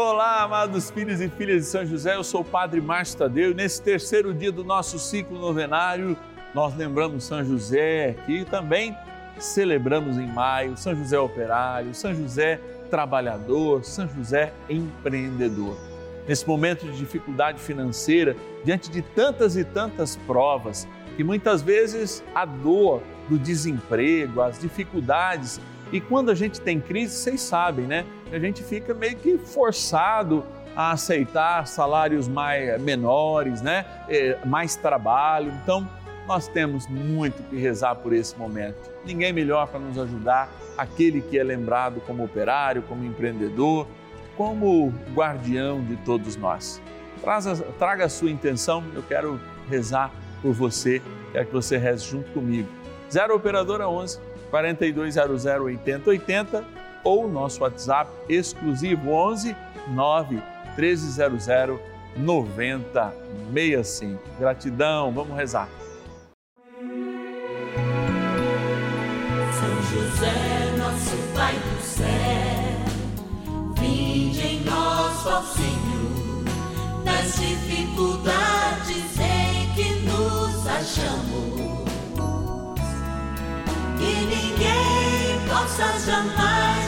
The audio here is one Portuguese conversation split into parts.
Olá, amados filhos e filhas de São José, eu sou o Padre Márcio Tadeu e nesse terceiro dia do nosso ciclo novenário, nós lembramos São José e também celebramos em maio São José Operário, São José Trabalhador, São José Empreendedor. Nesse momento de dificuldade financeira, diante de tantas e tantas provas, que muitas vezes a dor do desemprego, as dificuldades e quando a gente tem crise, vocês sabem, né? A gente fica meio que forçado a aceitar salários mais menores, né? Mais trabalho. Então, nós temos muito que rezar por esse momento. Ninguém melhor para nos ajudar, aquele que é lembrado como operário, como empreendedor, como guardião de todos nós. Traga, traga a sua intenção, eu quero rezar por você, quero que você reze junto comigo. 0 Operadora 11 4200 8080 ou nosso WhatsApp exclusivo 11 9 1300 9065. Gratidão, vamos rezar. São José, nosso Pai do céu, vinde em nós, ó nas dificuldades em que nos achamos que ninguém possa jamais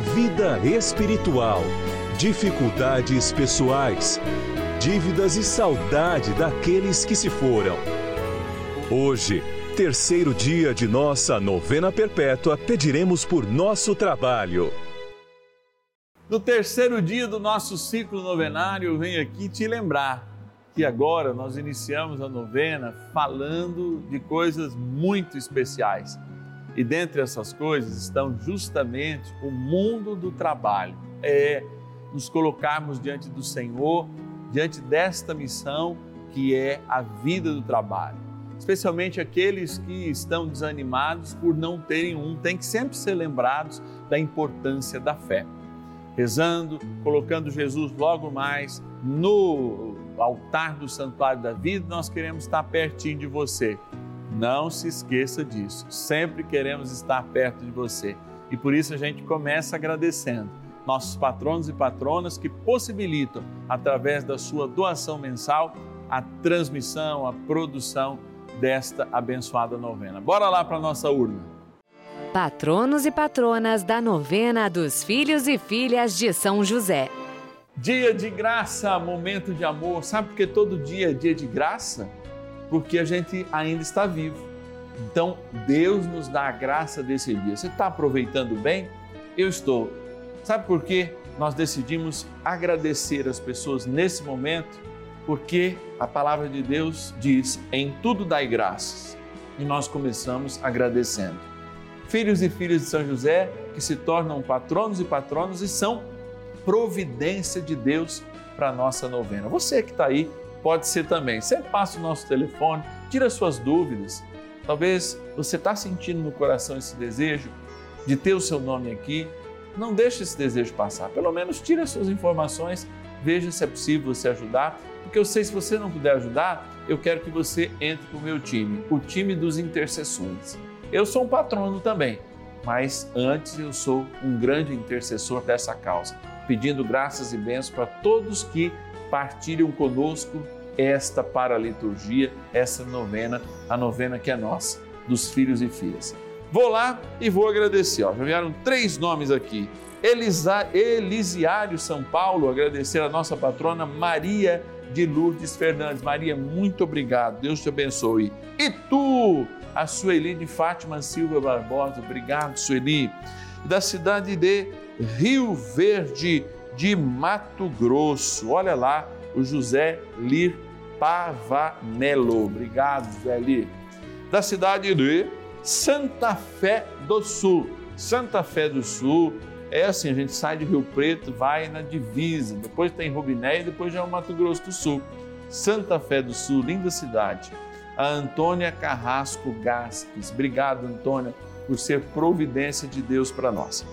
vida espiritual, dificuldades pessoais, dívidas e saudade daqueles que se foram. Hoje, terceiro dia de nossa novena perpétua, pediremos por nosso trabalho. No terceiro dia do nosso ciclo novenário, eu venho aqui te lembrar que agora nós iniciamos a novena falando de coisas muito especiais e dentre essas coisas estão justamente o mundo do trabalho. É nos colocarmos diante do Senhor, diante desta missão que é a vida do trabalho. Especialmente aqueles que estão desanimados por não terem um, tem que sempre ser lembrados da importância da fé. Rezando, colocando Jesus logo mais no altar do santuário da vida, nós queremos estar pertinho de você não se esqueça disso. Sempre queremos estar perto de você. E por isso a gente começa agradecendo nossos patronos e patronas que possibilitam, através da sua doação mensal, a transmissão, a produção desta abençoada novena. Bora lá para a nossa urna. Patronos e patronas da novena dos filhos e filhas de São José. Dia de graça, momento de amor. Sabe por que todo dia é dia de graça? Porque a gente ainda está vivo. Então, Deus nos dá a graça desse dia. Você está aproveitando bem? Eu estou. Sabe por quê? Nós decidimos agradecer as pessoas nesse momento, porque a palavra de Deus diz: em tudo dai graças. E nós começamos agradecendo. Filhos e filhas de São José que se tornam patronos e patronas e são providência de Deus para a nossa novena. Você que está aí pode ser também. Você passa o nosso telefone, tira suas dúvidas. Talvez você está sentindo no coração esse desejo de ter o seu nome aqui. Não deixe esse desejo passar. Pelo menos tire as suas informações, veja se é possível você ajudar. Porque eu sei se você não puder ajudar, eu quero que você entre para o meu time, o time dos intercessores. Eu sou um patrono também, mas antes eu sou um grande intercessor dessa causa, pedindo graças e bênçãos para todos que partilham conosco esta paraliturgia, essa novena, a novena que é nossa, dos filhos e filhas. Vou lá e vou agradecer. Ó, já vieram três nomes aqui. Elisa, Elisiário São Paulo, agradecer a nossa patrona Maria de Lourdes Fernandes. Maria, muito obrigado. Deus te abençoe. E tu, a Sueli de Fátima Silva Barbosa, obrigado, Sueli. Da cidade de Rio Verde, de Mato Grosso. Olha lá, o José Lir Pavanello. Obrigado, José Lir. Da cidade de Santa Fé do Sul. Santa Fé do Sul é assim, a gente sai de Rio Preto, vai na divisa, depois tem Robiné e depois já é o Mato Grosso do Sul. Santa Fé do Sul, linda cidade. A Antônia Carrasco Gasques. Obrigado, Antônia, por ser providência de Deus para nós.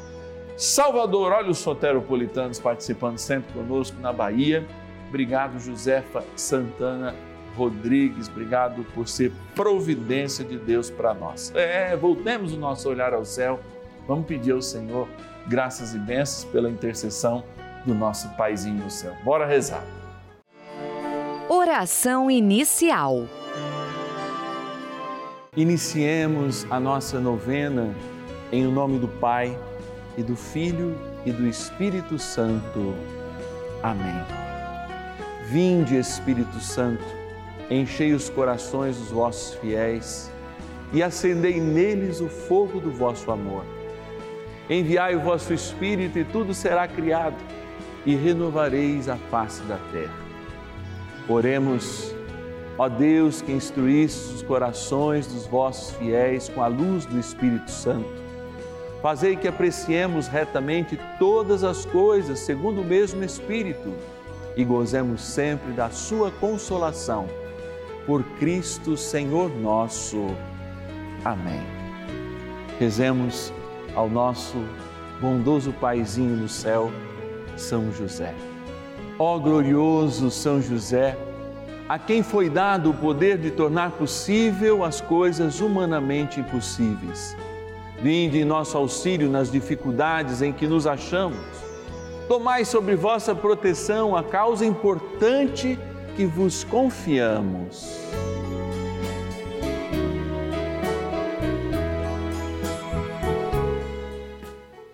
Salvador, olha os soteropolitanos participando sempre conosco na Bahia. Obrigado, Josefa Santana Rodrigues, obrigado por ser providência de Deus para nós. É, voltemos o nosso olhar ao céu, vamos pedir ao Senhor graças e bênçãos pela intercessão do nosso Paizinho no céu. Bora rezar. Oração inicial. Iniciemos a nossa novena em nome do Pai e do Filho e do Espírito Santo. Amém. Vinde, Espírito Santo, enchei os corações dos vossos fiéis e acendei neles o fogo do vosso amor. Enviai o vosso Espírito e tudo será criado e renovareis a face da terra. Oremos, ó Deus que instruísse os corações dos vossos fiéis com a luz do Espírito Santo. Fazei que apreciemos retamente todas as coisas segundo o mesmo Espírito e gozemos sempre da Sua consolação. Por Cristo Senhor nosso. Amém. Rezemos ao nosso bondoso Paizinho no céu, São José. Ó glorioso São José, a quem foi dado o poder de tornar possível as coisas humanamente impossíveis. Vinde em nosso auxílio nas dificuldades em que nos achamos. Tomai sobre vossa proteção a causa importante que vos confiamos.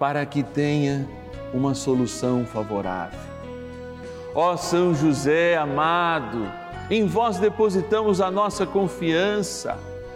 para que tenha uma solução favorável. Ó São José amado, em vós depositamos a nossa confiança,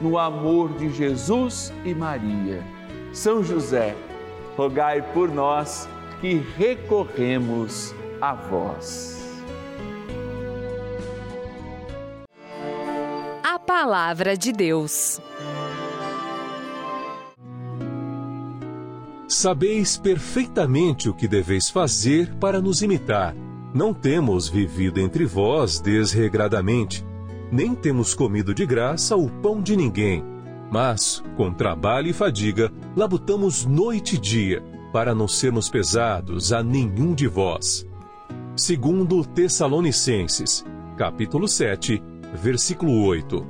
no amor de Jesus e Maria. São José, rogai por nós que recorremos a vós. A Palavra de Deus. Sabeis perfeitamente o que deveis fazer para nos imitar. Não temos vivido entre vós desregradamente, nem temos comido de graça o pão de ninguém, mas, com trabalho e fadiga, labutamos noite e dia, para não sermos pesados a nenhum de vós. Segundo Tessalonicenses, capítulo 7, versículo 8.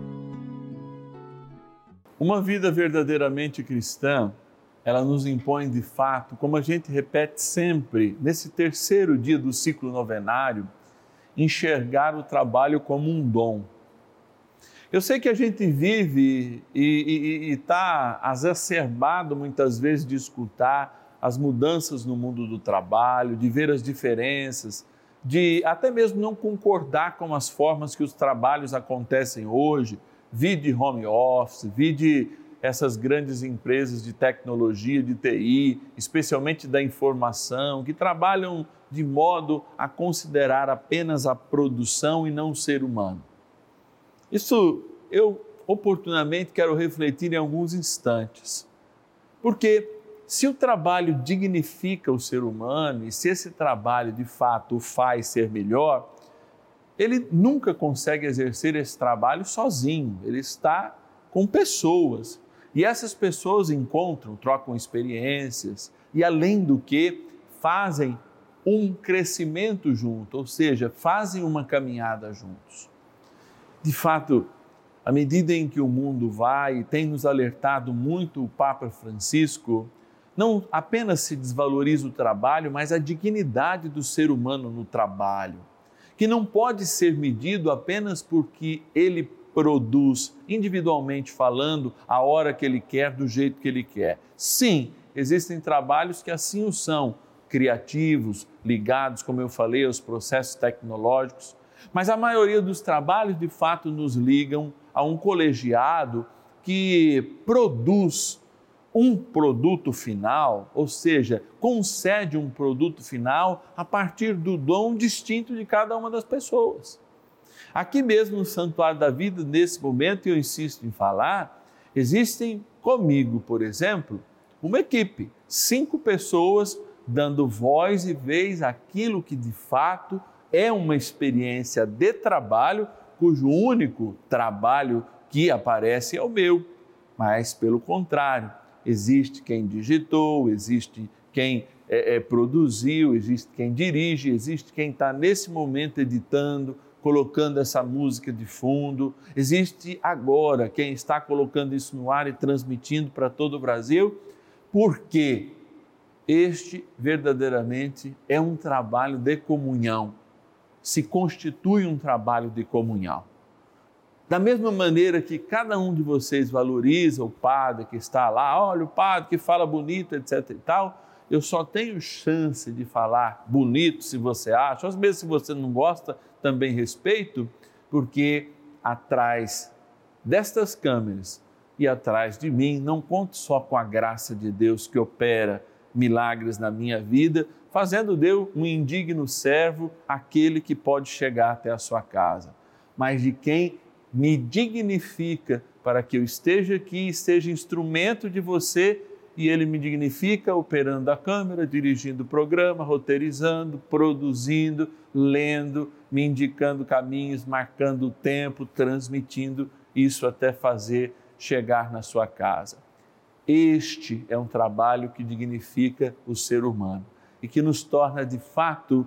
Uma vida verdadeiramente cristã ela nos impõe de fato, como a gente repete sempre, nesse terceiro dia do ciclo novenário, enxergar o trabalho como um dom. Eu sei que a gente vive e está exacerbado muitas vezes de escutar as mudanças no mundo do trabalho, de ver as diferenças, de até mesmo não concordar com as formas que os trabalhos acontecem hoje, vi de home office, vi de essas grandes empresas de tecnologia, de TI, especialmente da informação, que trabalham de modo a considerar apenas a produção e não o ser humano. Isso eu oportunamente quero refletir em alguns instantes. Porque se o trabalho dignifica o ser humano e se esse trabalho de fato o faz ser melhor, ele nunca consegue exercer esse trabalho sozinho, ele está com pessoas E essas pessoas encontram, trocam experiências e, além do que, fazem um crescimento junto, ou seja, fazem uma caminhada juntos. De fato, à medida em que o mundo vai, tem nos alertado muito o Papa Francisco, não apenas se desvaloriza o trabalho, mas a dignidade do ser humano no trabalho, que não pode ser medido apenas porque ele produz, individualmente falando, a hora que ele quer, do jeito que ele quer. Sim, existem trabalhos que assim o são, criativos, ligados, como eu falei, aos processos tecnológicos, mas a maioria dos trabalhos de fato nos ligam a um colegiado que produz um produto final, ou seja, concede um produto final a partir do dom distinto de cada uma das pessoas. Aqui mesmo no Santuário da Vida, nesse momento, eu insisto em falar, existem comigo, por exemplo, uma equipe, cinco pessoas dando voz e vez àquilo que de fato é uma experiência de trabalho, cujo único trabalho que aparece é o meu, mas pelo contrário, existe quem digitou, existe quem é, é, produziu, existe quem dirige, existe quem está nesse momento editando, colocando essa música de fundo, existe agora quem está colocando isso no ar e transmitindo para todo o Brasil, porque este verdadeiramente é um trabalho de comunhão, se constitui um trabalho de comunhão. Da mesma maneira que cada um de vocês valoriza o padre que está lá, olha o padre que fala bonito, etc e tal, eu só tenho chance de falar bonito se você acha, ou mesmo se você não gosta, também respeito, porque atrás destas câmeras e atrás de mim, não conto só com a graça de Deus que opera milagres na minha vida, fazendo Deus um indigno servo, aquele que pode chegar até a sua casa, mas de quem me dignifica para que eu esteja aqui seja instrumento de você e ele me dignifica operando a câmera, dirigindo o programa, roteirizando, produzindo, lendo, me indicando caminhos, marcando o tempo, transmitindo isso até fazer chegar na sua casa. Este é um trabalho que dignifica o ser humano e que nos torna de fato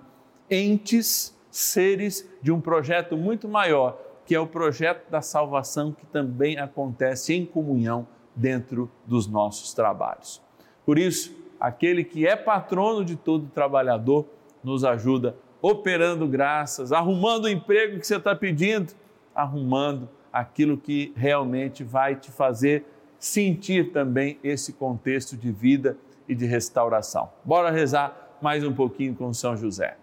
entes, seres de um projeto muito maior, que é o projeto da salvação que também acontece em comunhão dentro dos nossos trabalhos. Por isso, aquele que é patrono de todo trabalhador nos ajuda operando graças, arrumando o emprego que você está pedindo, arrumando aquilo que realmente vai te fazer sentir também esse contexto de vida e de restauração. Bora rezar mais um pouquinho com São José.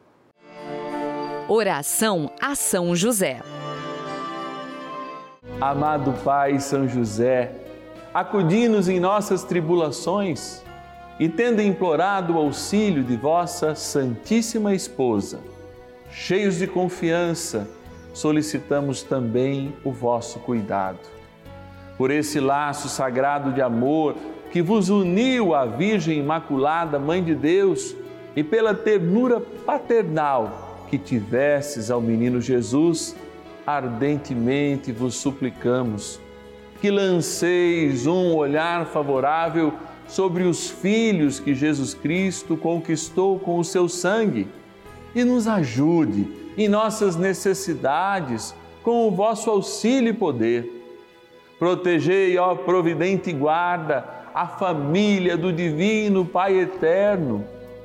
Oração a São José. Amado Pai São José, acudi-nos em nossas tribulações e, tendo implorado o auxílio de vossa Santíssima Esposa, cheios de confiança, solicitamos também o vosso cuidado. Por esse laço sagrado de amor que vos uniu à Virgem Imaculada, Mãe de Deus, e pela ternura paternal que tivesses ao menino Jesus, ardentemente vos suplicamos que lanceis um olhar favorável sobre os filhos que Jesus Cristo conquistou com o seu sangue e nos ajude em nossas necessidades com o vosso auxílio e poder. Protegei, ó providente guarda, a família do Divino Pai Eterno,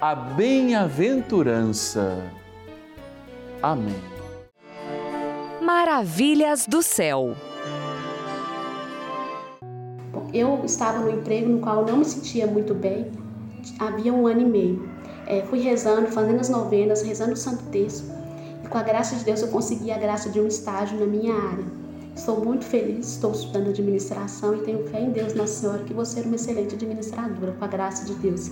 a bem-aventurança. Amém. Maravilhas do céu. Eu estava no emprego no qual eu não me sentia muito bem, havia um ano e meio. É, fui rezando, fazendo as novenas, rezando o Santo Terço, e com a graça de Deus eu consegui a graça de um estágio na minha área. Estou muito feliz, estou estudando administração e tenho fé em Deus, Nossa Senhora, que vou ser uma excelente administradora, com a graça de Deus.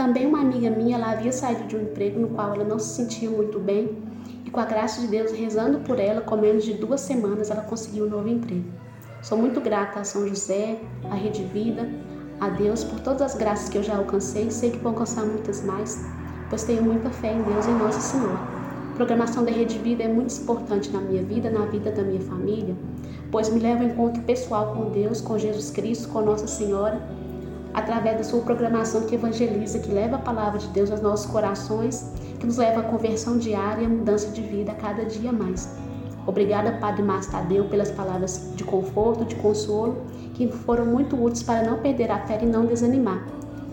Também uma amiga minha, ela havia saído de um emprego no qual ela não se sentia muito bem e com a graça de Deus, rezando por ela, com menos de duas semanas, ela conseguiu um novo emprego. Sou muito grata a São José, à Rede Vida, a Deus por todas as graças que eu já alcancei e sei que vou alcançar muitas mais, pois tenho muita fé em Deus e em Nossa Senhora programação da Rede Vida é muito importante na minha vida, na vida da minha família, pois me leva ao encontro pessoal com Deus, com Jesus Cristo, com Nossa Senhora, através da sua programação que evangeliza, que leva a palavra de Deus aos nossos corações, que nos leva à conversão diária e à mudança de vida a cada dia mais. Obrigada, Padre Márcio Tadeu, pelas palavras de conforto, de consolo, que foram muito úteis para não perder a fé e não desanimar.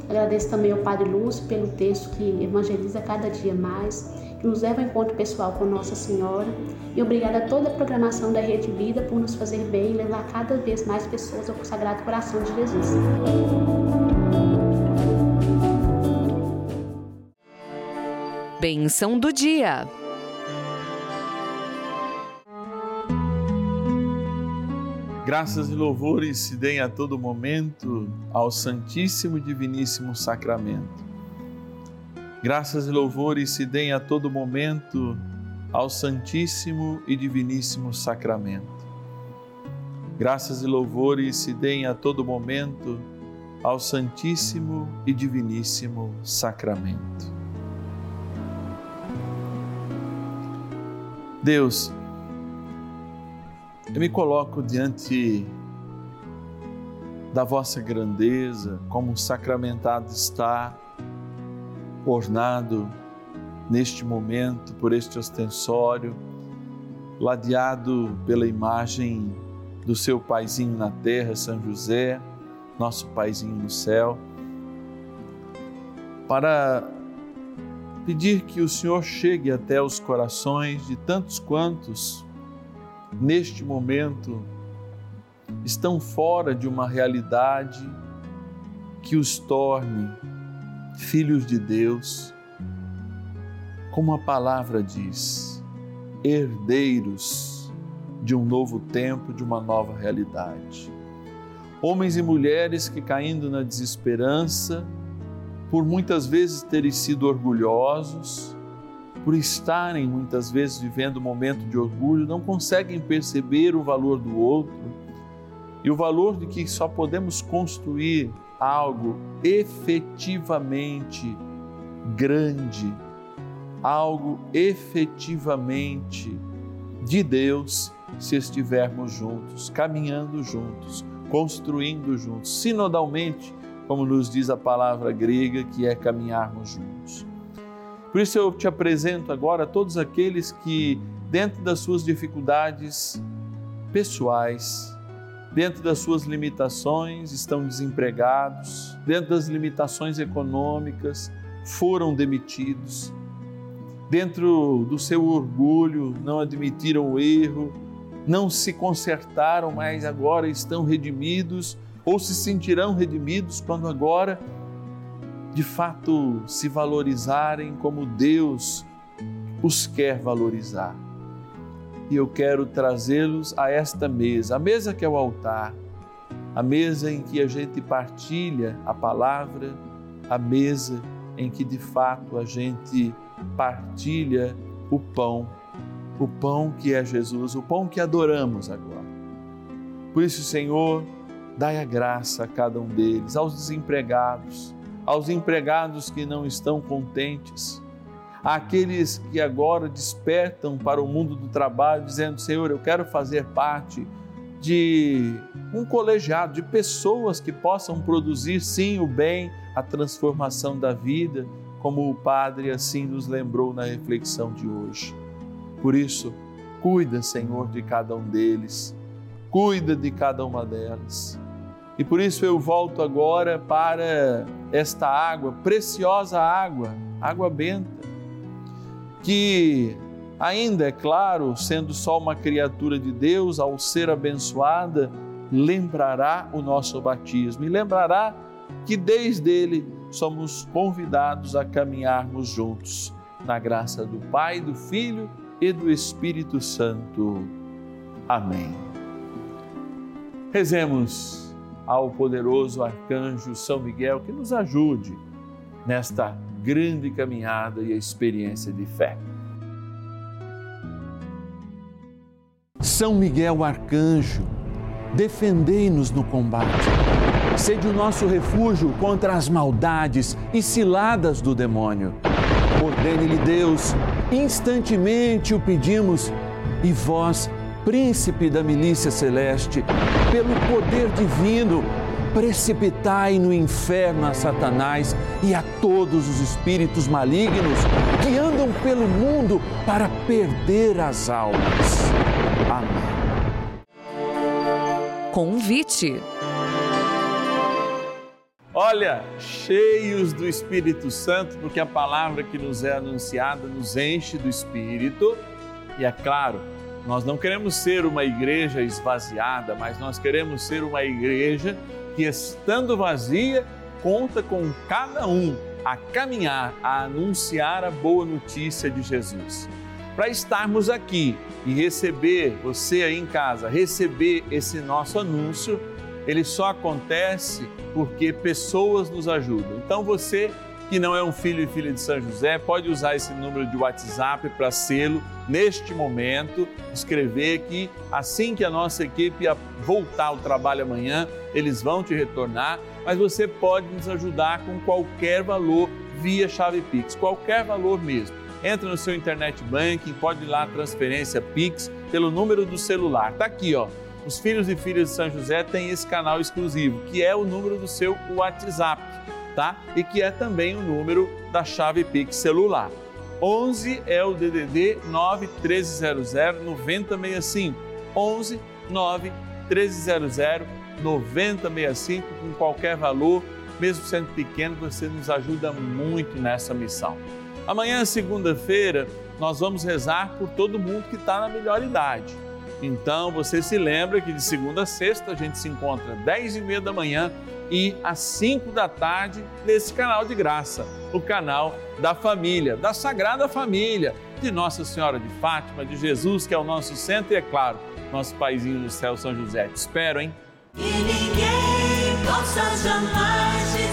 Agradeço também ao Padre Lúcio pelo texto que evangeliza cada dia mais nos leva ao encontro pessoal com Nossa Senhora. E obrigada a toda a programação da Rede Vida por nos fazer bem e levar cada vez mais pessoas ao Sagrado Coração de Jesus. Benção do dia. Graças e louvores se deem a todo momento ao Santíssimo e Diviníssimo Sacramento. Graças e louvores se deem a todo momento ao Santíssimo e Diviníssimo Sacramento. Graças e louvores se deem a todo momento ao Santíssimo e Diviníssimo Sacramento. Deus, eu me coloco diante da vossa grandeza, como sacramentado está ornado neste momento por este ostensório, ladeado pela imagem do seu paizinho na terra, São José, nosso paizinho no céu, para pedir que o Senhor chegue até os corações de tantos quantos neste momento estão fora de uma realidade que os torne filhos de Deus, como a palavra diz, herdeiros de um novo tempo, de uma nova realidade. Homens e mulheres que, caindo na desesperança, por muitas vezes terem sido orgulhosos, por estarem muitas vezes vivendo um momento de orgulho, não conseguem perceber o valor do outro e o valor de que só podemos construir algo efetivamente grande, algo efetivamente de Deus, se estivermos juntos, caminhando juntos, construindo juntos, sinodalmente, como nos diz a palavra grega, que é caminharmos juntos. Por isso eu te apresento agora todos aqueles que, dentro das suas dificuldades pessoais, dentro das suas limitações, estão desempregados, dentro das limitações econômicas, foram demitidos, dentro do seu orgulho, não admitiram o erro, não se consertaram, mas agora estão redimidos ou se sentirão redimidos quando agora de fato se valorizarem como Deus os quer valorizar e eu quero trazê-los a esta mesa, a mesa que é o altar, a mesa em que a gente partilha a palavra, a mesa em que de fato a gente partilha o pão, o pão que é Jesus, o pão que adoramos agora. Por isso, Senhor, dai a graça a cada um deles, aos desempregados, aos empregados que não estão contentes, àqueles que agora despertam para o mundo do trabalho, dizendo: Senhor, eu quero fazer parte de um colegiado, de pessoas que possam produzir sim o bem, a transformação da vida, como o Padre assim nos lembrou na reflexão de hoje. Por isso, cuida, Senhor, de cada um deles, cuida de cada uma delas. E por isso eu volto agora para esta água, preciosa água, água benta, que ainda é claro, sendo só uma criatura de Deus, ao ser abençoada, lembrará o nosso batismo e lembrará que desde ele somos convidados a caminharmos juntos na graça do Pai, do Filho e do Espírito Santo. Amém. Rezemos ao poderoso arcanjo São Miguel que nos ajude nesta grande caminhada e experiência de fé. São Miguel arcanjo, defendei-nos no combate. Sede o nosso refúgio contra as maldades e ciladas do demônio. Ordene-lhe Deus, instantemente o pedimos, e vós, príncipe da milícia celeste, pelo poder divino, precipitai no inferno a Satanás e a todos os espíritos malignos que andam pelo mundo para perder as almas. Amém. Convite. Olha, cheios do Espírito Santo, porque a palavra que nos é anunciada nos enche do Espírito. E é claro, nós não queremos ser uma igreja esvaziada, mas nós queremos ser uma igreja que, estando vazia, conta com cada um a caminhar, a anunciar a boa notícia de Jesus. Para estarmos aqui e receber, você aí em casa, receber esse nosso anúncio, ele só acontece porque pessoas nos ajudam. Então você que não é um filho e filha de São José, pode usar esse número de WhatsApp para sê-lo neste momento, escrever que assim que a nossa equipe voltar ao trabalho amanhã, eles vão te retornar, mas você pode nos ajudar com qualquer valor via chave Pix, qualquer valor mesmo. Entra no seu internet banking, pode ir lá transferência Pix pelo número do celular. Tá aqui, ó os filhos e filhas de São José têm esse canal exclusivo, que é o número do seu WhatsApp, tá? E que é também o número da chave Pix celular. 11 é o DDD 9 1300 9065. 11 9 1300 9065 com qualquer valor, mesmo sendo pequeno, você nos ajuda muito nessa missão. Amanhã, segunda-feira, nós vamos rezar por todo mundo que está na melhor idade então você se lembra que de segunda a sexta a gente se encontra às 10 e meia da manhã e às 5 da tarde nesse canal de graça, o canal da família, da Sagrada Família, de Nossa Senhora de Fátima, de Jesus, que é o nosso centro, e é claro, nosso paizinho do céu, São José. Te espero, hein? E ninguém possa jamais.